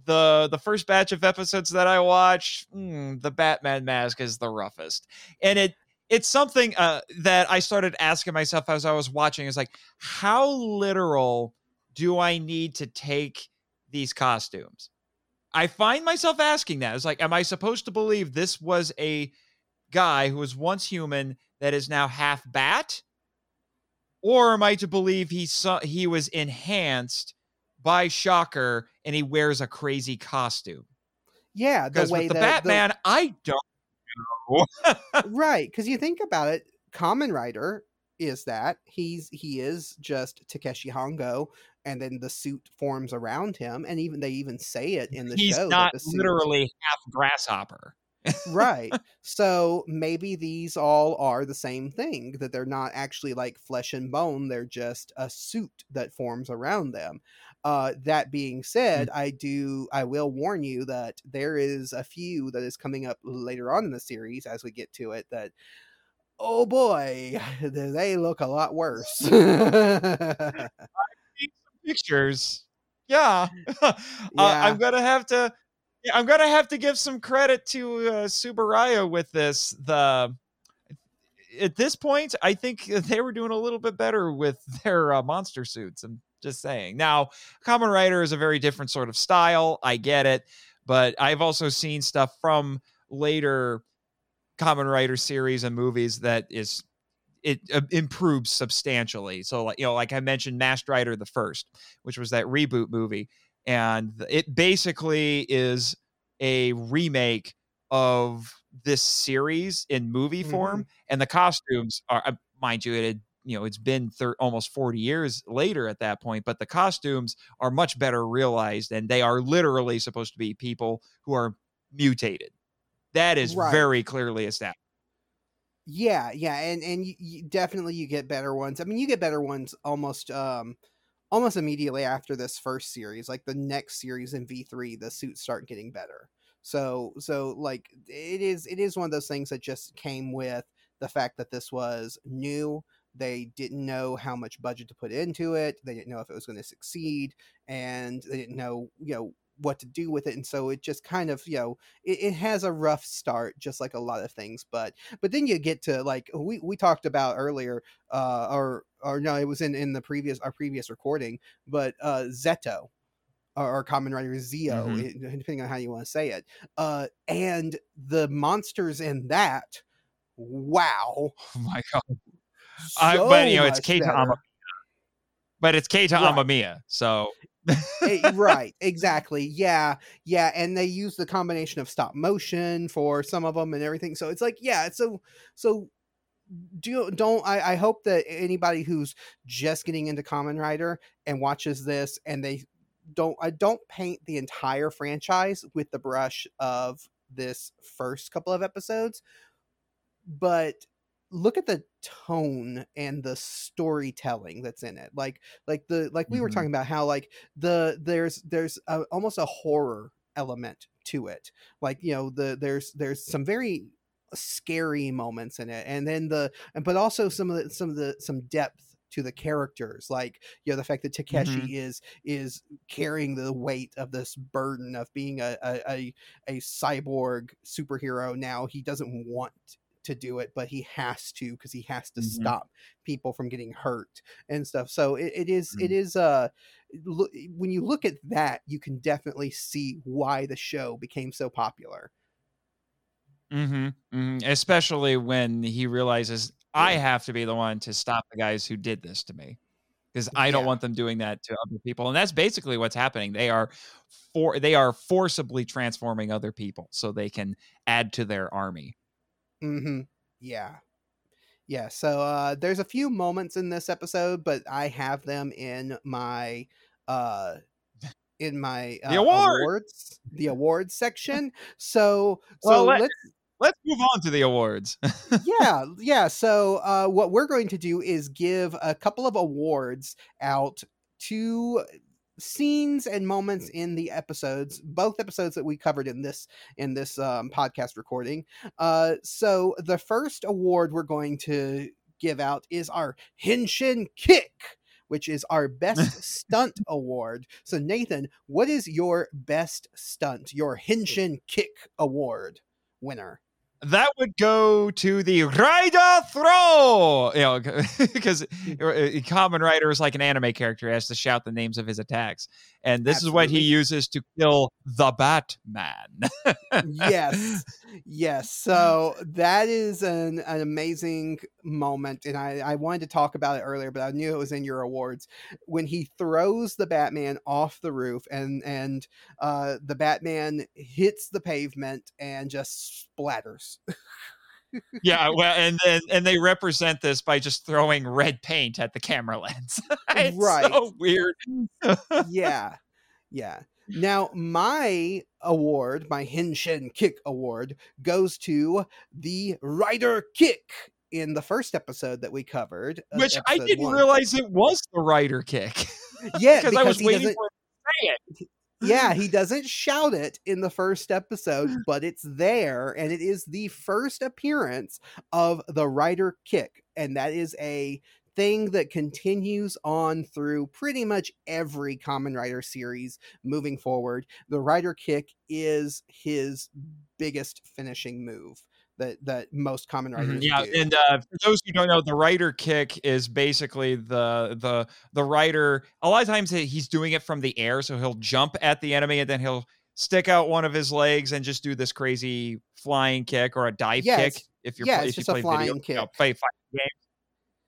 Speaker 4: the the first batch of episodes that I watched, mm, the Batman mask is the roughest, and it it's something uh, that I started asking myself as I was watching. Is like, how literal do I need to take these costumes? I find myself asking that. It's like, am I supposed to believe this was a guy who was once human that is now half bat? Or am I to believe he saw he was enhanced by Shocker and he wears a crazy costume?
Speaker 3: yeah, the
Speaker 4: Because with the
Speaker 3: that the-
Speaker 4: Batman, I don't no.
Speaker 3: right because you think about it Kamen Rider is that he's he is just takeshi hongo and then the suit forms around him and even they even say it in the
Speaker 4: He's
Speaker 3: show that
Speaker 4: not
Speaker 3: the suit-
Speaker 4: literally half grasshopper.
Speaker 3: right. So maybe these all are the same thing that they're not actually like flesh and bone they're just a suit that forms around them. Uh that being said i do i will warn you that there is a few that is coming up later on in the series as we get to it that oh boy they look a lot worse
Speaker 4: Pictures. Yeah. uh,
Speaker 3: Yeah.
Speaker 4: I'm gonna have to yeah, I'm gonna have to give some credit to uh, Tsuburaya with this. The at this point, I think they were doing a little bit better with their uh, monster suits. I'm just saying. Now, Kamen Rider is a very different sort of style. I get it, but I've also seen stuff from later Kamen Rider series and movies that is it uh, improves substantially. So, like you know, like I mentioned, Masked Rider the first, which was that reboot movie, and it basically is a remake of this series in movie form, and the costumes are, uh, mind you, it had you know it's been thir- almost 40 years later at that point but the costumes are much better realized and they are literally supposed to be people who are mutated that is
Speaker 3: Right.
Speaker 4: very clearly established
Speaker 3: Yeah, yeah, and and you, you definitely you get better ones. I mean, you get better ones almost um almost immediately after this first series. Like the next series in V3, the suits start getting better. So so like it is it is one of those things that just came with the fact that this was new. They didn't know how much budget to put into it. They didn't know if it was going to succeed, and they didn't know you know what to do with it. And so it just kind of you know it, it has a rough start, just like a lot of things. But but then you get to like we we talked about earlier uh or or no it was in in the previous our previous recording but uh zeto or, Kamen Rider ZO
Speaker 4: Mhm.
Speaker 3: depending on how you want to say it uh and the monsters in that wow
Speaker 4: oh my god I- but, you know, it's Keita but it's Keita
Speaker 3: Right.
Speaker 4: Amemiya so
Speaker 3: Eh, right exactly yeah yeah and they use the combination of stop motion for some of them and everything so it's like yeah so so do don't I, I hope that anybody who's just getting into Kamen Rider and watches this and they don't i don't paint the entire franchise with the brush of this first couple of episodes but look at the tone and the storytelling that's in it like like the like we were
Speaker 4: Mhm.
Speaker 3: talking about how like the there's there's a, almost a horror element to it like you know the there's there's some very scary moments in it and then the and but also some of the some of the some depth to the characters like you know the fact that takeshi is is carrying the weight of this burden of being a a, a a cyborg superhero now he doesn't want to do it but he has to because he has to
Speaker 4: Mhm.
Speaker 3: stop people from getting hurt and stuff so it, it is it
Speaker 4: Mm.
Speaker 3: is uh look, when you look at that you can definitely see why the show became so popular
Speaker 4: Mm-hmm. mm-hmm. especially when he realizes I have to be the one to stop the guys who did this to me because I don't
Speaker 3: Yeah.
Speaker 4: want them doing that to other people, and that's basically what's happening. They are for they are forcibly transforming other people so they can add to their army.
Speaker 3: Mm-hmm. Yeah. Yeah. So uh there's a few moments in this episode, but I have them in my uh in my uh,
Speaker 4: The award!
Speaker 3: awards, the awards section. So so
Speaker 4: Well, let-
Speaker 3: let's
Speaker 4: Let's move on to the awards.
Speaker 3: yeah, yeah. So uh what we're going to do is give a couple of awards out to scenes and moments in the episodes both episodes that we covered in this in this um, podcast recording. Uh so the first award we're going to give out is our henshin kick which is our best stunt award. So nathan what is your best stunt your henshin kick award winner
Speaker 4: that would go to the Rider Throw, you know, because Kamen uh, Rider is like an anime character. He has to shout the names of his attacks, and this is what he uses to kill the Batman.
Speaker 3: yes yes so that is an, an amazing moment and I, I wanted to talk about it earlier but i knew it was in your awards when he throws the batman off the roof and and uh, the batman hits the pavement and just splatters.
Speaker 4: yeah, uh, well, and then and they represent this by just throwing red paint at the camera lens. it's
Speaker 3: Right.
Speaker 4: so weird.
Speaker 3: yeah. Yeah. Now, my award, my Henshin Kick award, goes to the Rider Kick in the first episode that we covered.
Speaker 4: Which I didn't
Speaker 3: one.
Speaker 4: realize it was the rider kick.
Speaker 3: Yeah,
Speaker 4: because I was waiting for him to say it.
Speaker 3: Yeah, he doesn't shout it in the first episode, but it's there, and it is the first appearance of the Rider Kick, and that is a thing that continues on through pretty much every Kamen Rider series moving forward. The Rider Kick is his biggest finishing move that that most Kamen
Speaker 4: Mhm,
Speaker 3: Riders
Speaker 4: Yeah,
Speaker 3: do.
Speaker 4: and uh, for those who don't know, the rider kick is basically the the the rider. A lot of times he's doing it from the air, so he'll jump at the enemy and then he'll stick out one of his legs and just do this crazy flying kick or a dive
Speaker 3: Yeah,
Speaker 4: kick. If you're
Speaker 3: yeah,
Speaker 4: play- if
Speaker 3: just
Speaker 4: you
Speaker 3: a
Speaker 4: play video,
Speaker 3: flying
Speaker 4: you know,
Speaker 3: kick.
Speaker 4: play fighting games.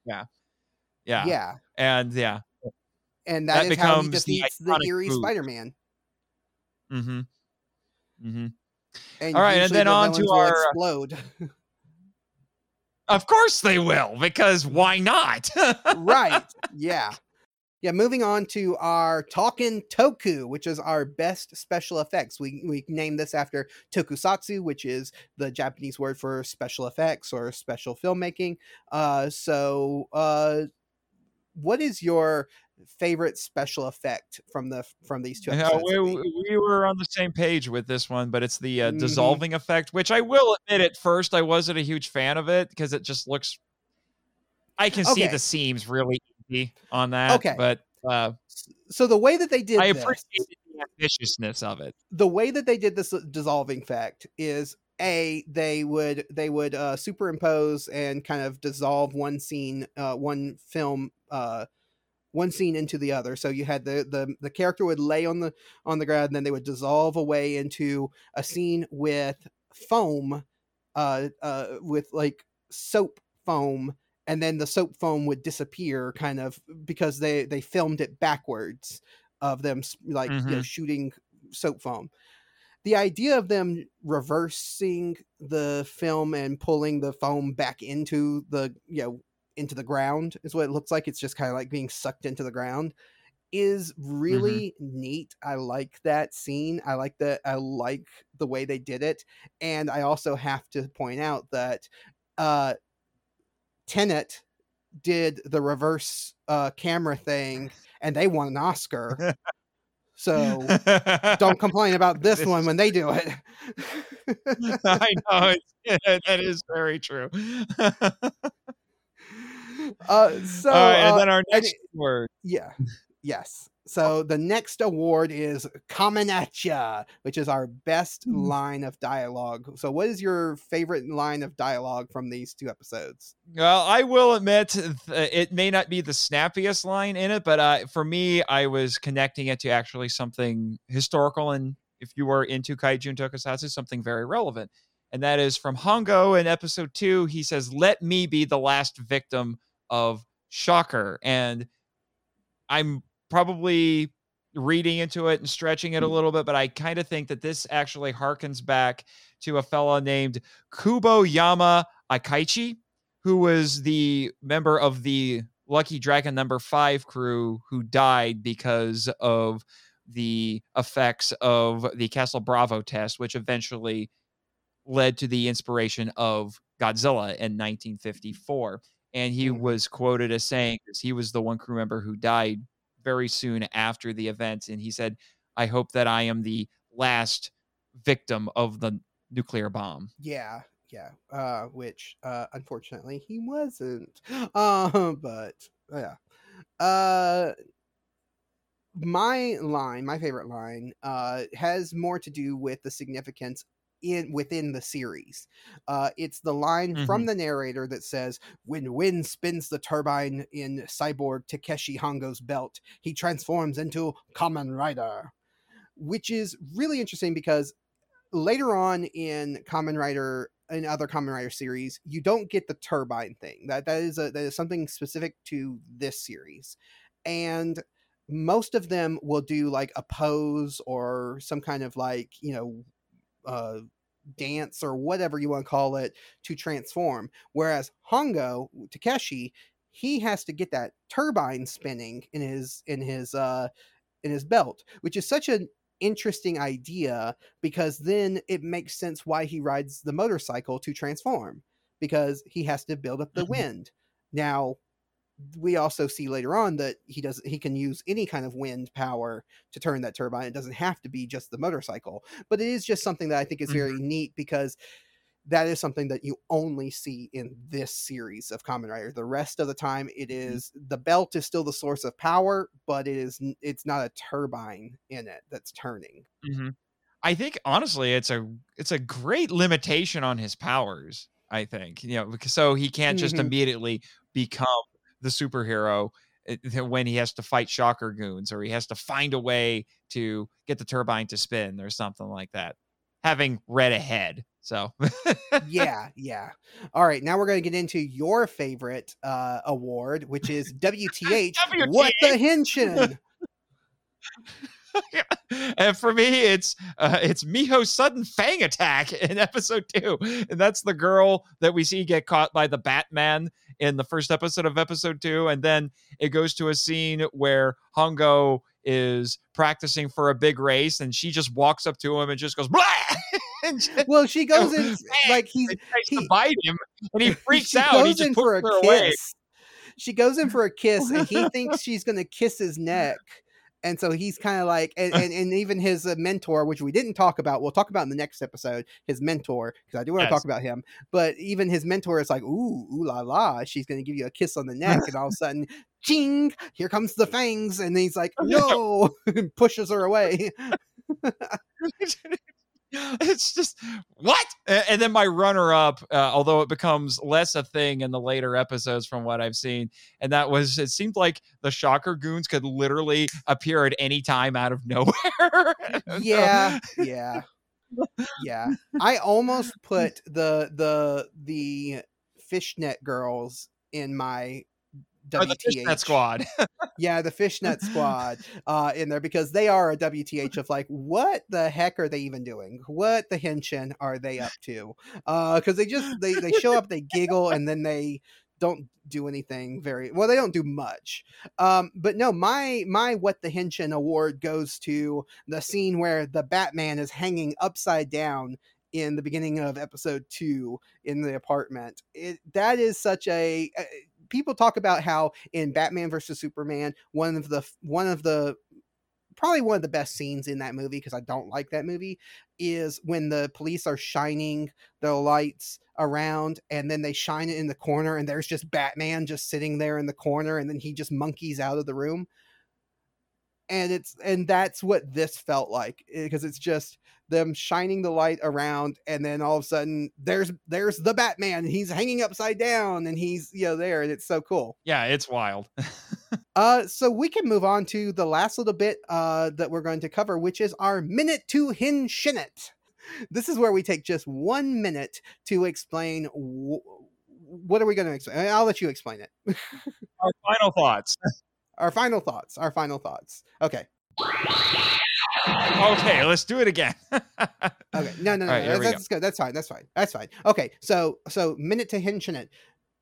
Speaker 4: Yeah, yeah,
Speaker 3: yeah,
Speaker 4: and yeah.
Speaker 3: and
Speaker 4: That
Speaker 3: that is how he
Speaker 4: becomes the
Speaker 3: the, eerie. Spider-Man.
Speaker 4: Mm-hmm. Mm-hmm.
Speaker 3: And
Speaker 4: All right, and then
Speaker 3: the
Speaker 4: on to our, uh,
Speaker 3: explode.
Speaker 4: Of course they will, because why not?
Speaker 3: right. Yeah. Yeah, moving on to our Talking Toku, which is our best special effects. We we named this after tokusatsu, which is the Japanese word for special effects or special filmmaking. Uh so uh what is your favorite special effect from the from these two
Speaker 4: Yeah,
Speaker 3: episodes?
Speaker 4: we, we were on the same page with this one, but it's the uh,
Speaker 3: Mhm.
Speaker 4: dissolving effect, which I will admit at first I wasn't a huge fan of it because it just looks. I can see the seams really easy on that,
Speaker 3: Okay.
Speaker 4: but uh,
Speaker 3: So the way that they did
Speaker 4: I
Speaker 3: this,
Speaker 4: appreciated the ambitiousness of it.
Speaker 3: the way that they did this uh, dissolving effect is a they would they would uh superimpose and kind of dissolve one scene uh one film uh one scene into the other so you had the the the character would lay on the on the ground and then they would dissolve away into a scene with foam uh uh with like soap foam and then the soap foam would disappear kind of because they they filmed it backwards of them like you know,
Speaker 4: Mhm.
Speaker 3: shooting soap foam the idea of them reversing the film and pulling the foam back into the you know into the ground is what it looks like it's just kind of like being sucked into the ground is really neat i like that scene i like that i like the way they did it and i also have to point out that uh tenet did the reverse uh camera thing and they won an oscar so don't complain about this one when they do it.
Speaker 4: I know that is very true.
Speaker 3: uh, so,
Speaker 4: All right,
Speaker 3: uh,
Speaker 4: and then our next
Speaker 3: it-
Speaker 4: word.
Speaker 3: yeah, yes. So the next award is "Coming at Ya," which is our best
Speaker 4: Mm.
Speaker 3: line of dialogue. So, what is your favorite line of dialogue from these two episodes?
Speaker 4: Well, I will admit it may not be the snappiest line in it, but uh, for me, I was connecting it to actually something historical, and if you are into kaiju and tokusatsu, something very relevant. And that is from Hongo in episode two. He says, "Let me be the last victim of Shocker," and I'm probably reading into it and stretching it a mm. little bit, but I kind of think that this actually harkens back to a fella named Kubo Yama Akaichi, who was the member of the Lucky Dragon number five crew who died because of the effects of the Castle Bravo test, which eventually led to the inspiration of Godzilla in 1954. And he
Speaker 3: Mhm.
Speaker 4: was quoted as saying this he was the one crew member who died very soon after the event. And he said, I hope that I am the last victim of the nuclear bomb.
Speaker 3: Yeah, yeah. Uh, which uh, unfortunately he wasn't. Uh, but yeah. Uh, my line, my favorite line, uh, has more to do with the significance in within the series. Uh, it's the line from the narrator that says, "When wind spins the turbine in cyborg Takeshi Hongo's belt, he transforms into Kamen Rider," which is really interesting because later on in Kamen Rider in other Kamen Rider series, you don't get the turbine thing. That that is a that is something specific to this series. And most of them will do like a pose or some kind of like, you know, uh dance or whatever you want to call it to transform. Whereas Hongo Takeshi, he has to get that turbine spinning in his in his uh in his belt, which is such an interesting idea because then it makes sense why he rides the motorcycle to transform because he has to build up the
Speaker 4: Mhm.
Speaker 3: wind. Now, we also see later on that he does he can use any kind of wind power to turn that turbine. It doesn't have to be just the motorcycle, but it is just something that I think is very neat because that is something that you only see in this series of Kamen Rider. The rest of the time, it is the belt is still the source of power, but it is it's not a turbine in it that's turning.
Speaker 4: Mhm. I think honestly, it's a it's a great limitation on his powers. I think you know, so he can't just
Speaker 3: Mhm.
Speaker 4: immediately become the superhero uh, when he has to fight shocker goons or he has to find a way to get the turbine to spin or something like that. Having read ahead, so
Speaker 3: yeah, yeah. All right, now we're going to get into your favorite uh, award, which is WTH. What the henshin?
Speaker 4: and for me, it's uh, it's Miho's sudden fang attack in episode two, and that's the girl that we see get caught by the Batman in the first episode of episode two, and then it goes to a scene where Hongo is practicing for a big race, and she just walks up to him and just goes blah, just
Speaker 3: Well, she goes in like he's
Speaker 4: tries to
Speaker 3: he-
Speaker 4: bite him, and he freaks out. He just
Speaker 3: in for a
Speaker 4: pushes her away.
Speaker 3: She goes in for a kiss, and he thinks she's going to kiss his neck. And so he's kind of like, and, and, and even his uh, mentor, which we didn't talk about, we'll talk about in the next episode, his mentor, because I do want to
Speaker 4: Yes.
Speaker 3: talk about him. But even his mentor is like, ooh, ooh la la, she's going to give you a kiss on the neck. And all of a sudden, ching, here comes the fangs. And he's like, no, and pushes her away.
Speaker 4: it's just what? And then my runner up uh, although it becomes less a thing in the later episodes from what i've seen and that was it seemed like the shocker goons could literally appear at any time out of nowhere
Speaker 3: yeah yeah. Yeah. I almost put the the the fishnet girls in my
Speaker 4: Or the
Speaker 3: WTH.
Speaker 4: fishnet squad
Speaker 3: Yeah, the fishnet squad uh, in there because they are a WTH of like, what the heck are they even doing? What the henshin are they up to? Because they just they they show up, they giggle, and then they don't do anything very well. They don't do much. Um, but no, my my what the henshin award goes to the scene where the Batman is hanging upside down in the beginning of episode two in the apartment. It that is such a uh, people talk about how in Batman versus Superman, one of the one of the probably one of the best scenes in that movie because I don't like that movie is when the police are shining the lights around and then they shine it in the corner and there's just Batman just sitting there in the corner and then he just monkeys out of the room. And it's and that's what this felt like because it's just them shining the light around and then all of a sudden there's there's the Batman and he's hanging upside down and he's you know there and it's so cool.
Speaker 4: yeah it's wild
Speaker 3: Uh, so we can move on to the last little bit uh, that we're going to cover, which is our minute to hin Hinshinit. This is where we take just one minute to explain wh- what are we going to explain. I'll let you explain it.
Speaker 4: our final thoughts
Speaker 3: Our final thoughts. Our final thoughts. Okay.
Speaker 4: okay let's do it again
Speaker 3: Okay. No, no, no.
Speaker 4: Right, here
Speaker 3: that's,
Speaker 4: we go.
Speaker 3: that's good. That's fine. That's fine. That's fine. Okay. So, so minute to Hinshinit.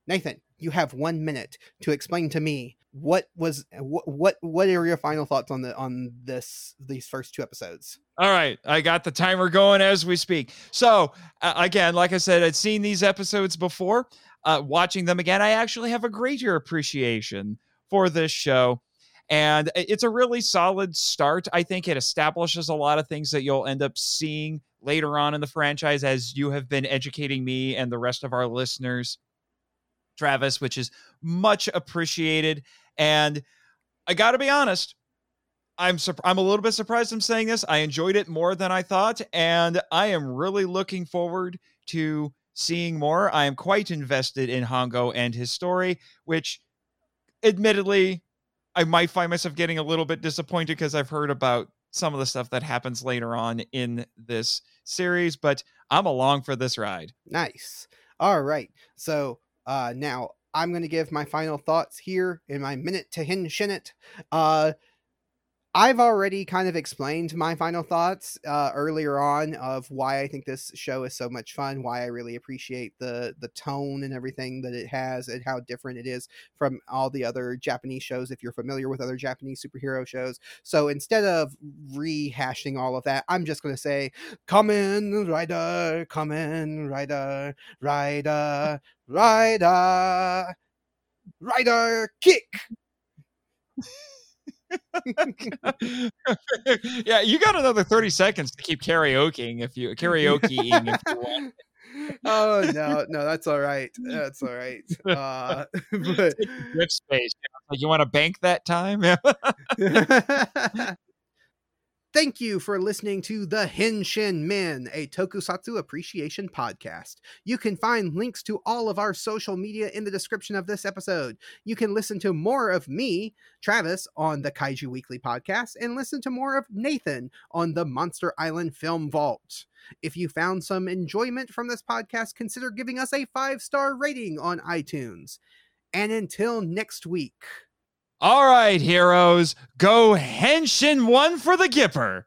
Speaker 3: Nathan, you have one minute to explain to me what was what what what are your final thoughts on the on this these first two episodes.
Speaker 4: All right, I got the timer going as we speak. So uh, again, like I said, I'd seen these episodes before. Uh, watching them again, I actually have a greater appreciation for this show, and it's a really solid start. I think it establishes a lot of things that you'll end up seeing later on in the franchise, as you have been educating me and the rest of our listeners, Travis, which is much appreciated. And I got to be honest, I'm I'm a little bit surprised I'm saying this. I enjoyed it more than I thought, and I am really looking forward to seeing more. I am quite invested in Hongo and his story, which admittedly I might find myself getting a little bit disappointed because I've heard about some of the stuff that happens later on in this series, but I'm along for this ride.
Speaker 3: Nice. All right. So uh, now I'm going to give my final thoughts here in my minute to Hinshin it. Uh, I've already kind of explained my final thoughts uh, earlier on of why I think this show is so much fun, why I really appreciate the the tone and everything that it has, and how different it is from all the other Japanese shows. If you're familiar with other Japanese superhero shows, so instead of rehashing all of that, I'm just going to say, "Come in, Rider, come in, Rider, Rider, Rider, Rider, kick."
Speaker 4: Yeah, you got another 30 seconds to keep karaokeing if you karaokeing if you want.
Speaker 3: oh no, no, that's all right. That's all right. Uh, but
Speaker 4: space. you know, Like you want to bank that time? Yeah.
Speaker 3: Thank you for listening to The Henshin Men, a tokusatsu appreciation podcast. You can find links to all of our social media in the description of this episode. You can listen to more of me, Travis, on the Kaiju Weekly podcast, and listen to more of Nathan on the Monster Island Film Vault. If you found some enjoyment from this podcast, consider giving us a five star rating on iTunes. And until next week.
Speaker 4: All right, heroes, go henshin one for the Gipper.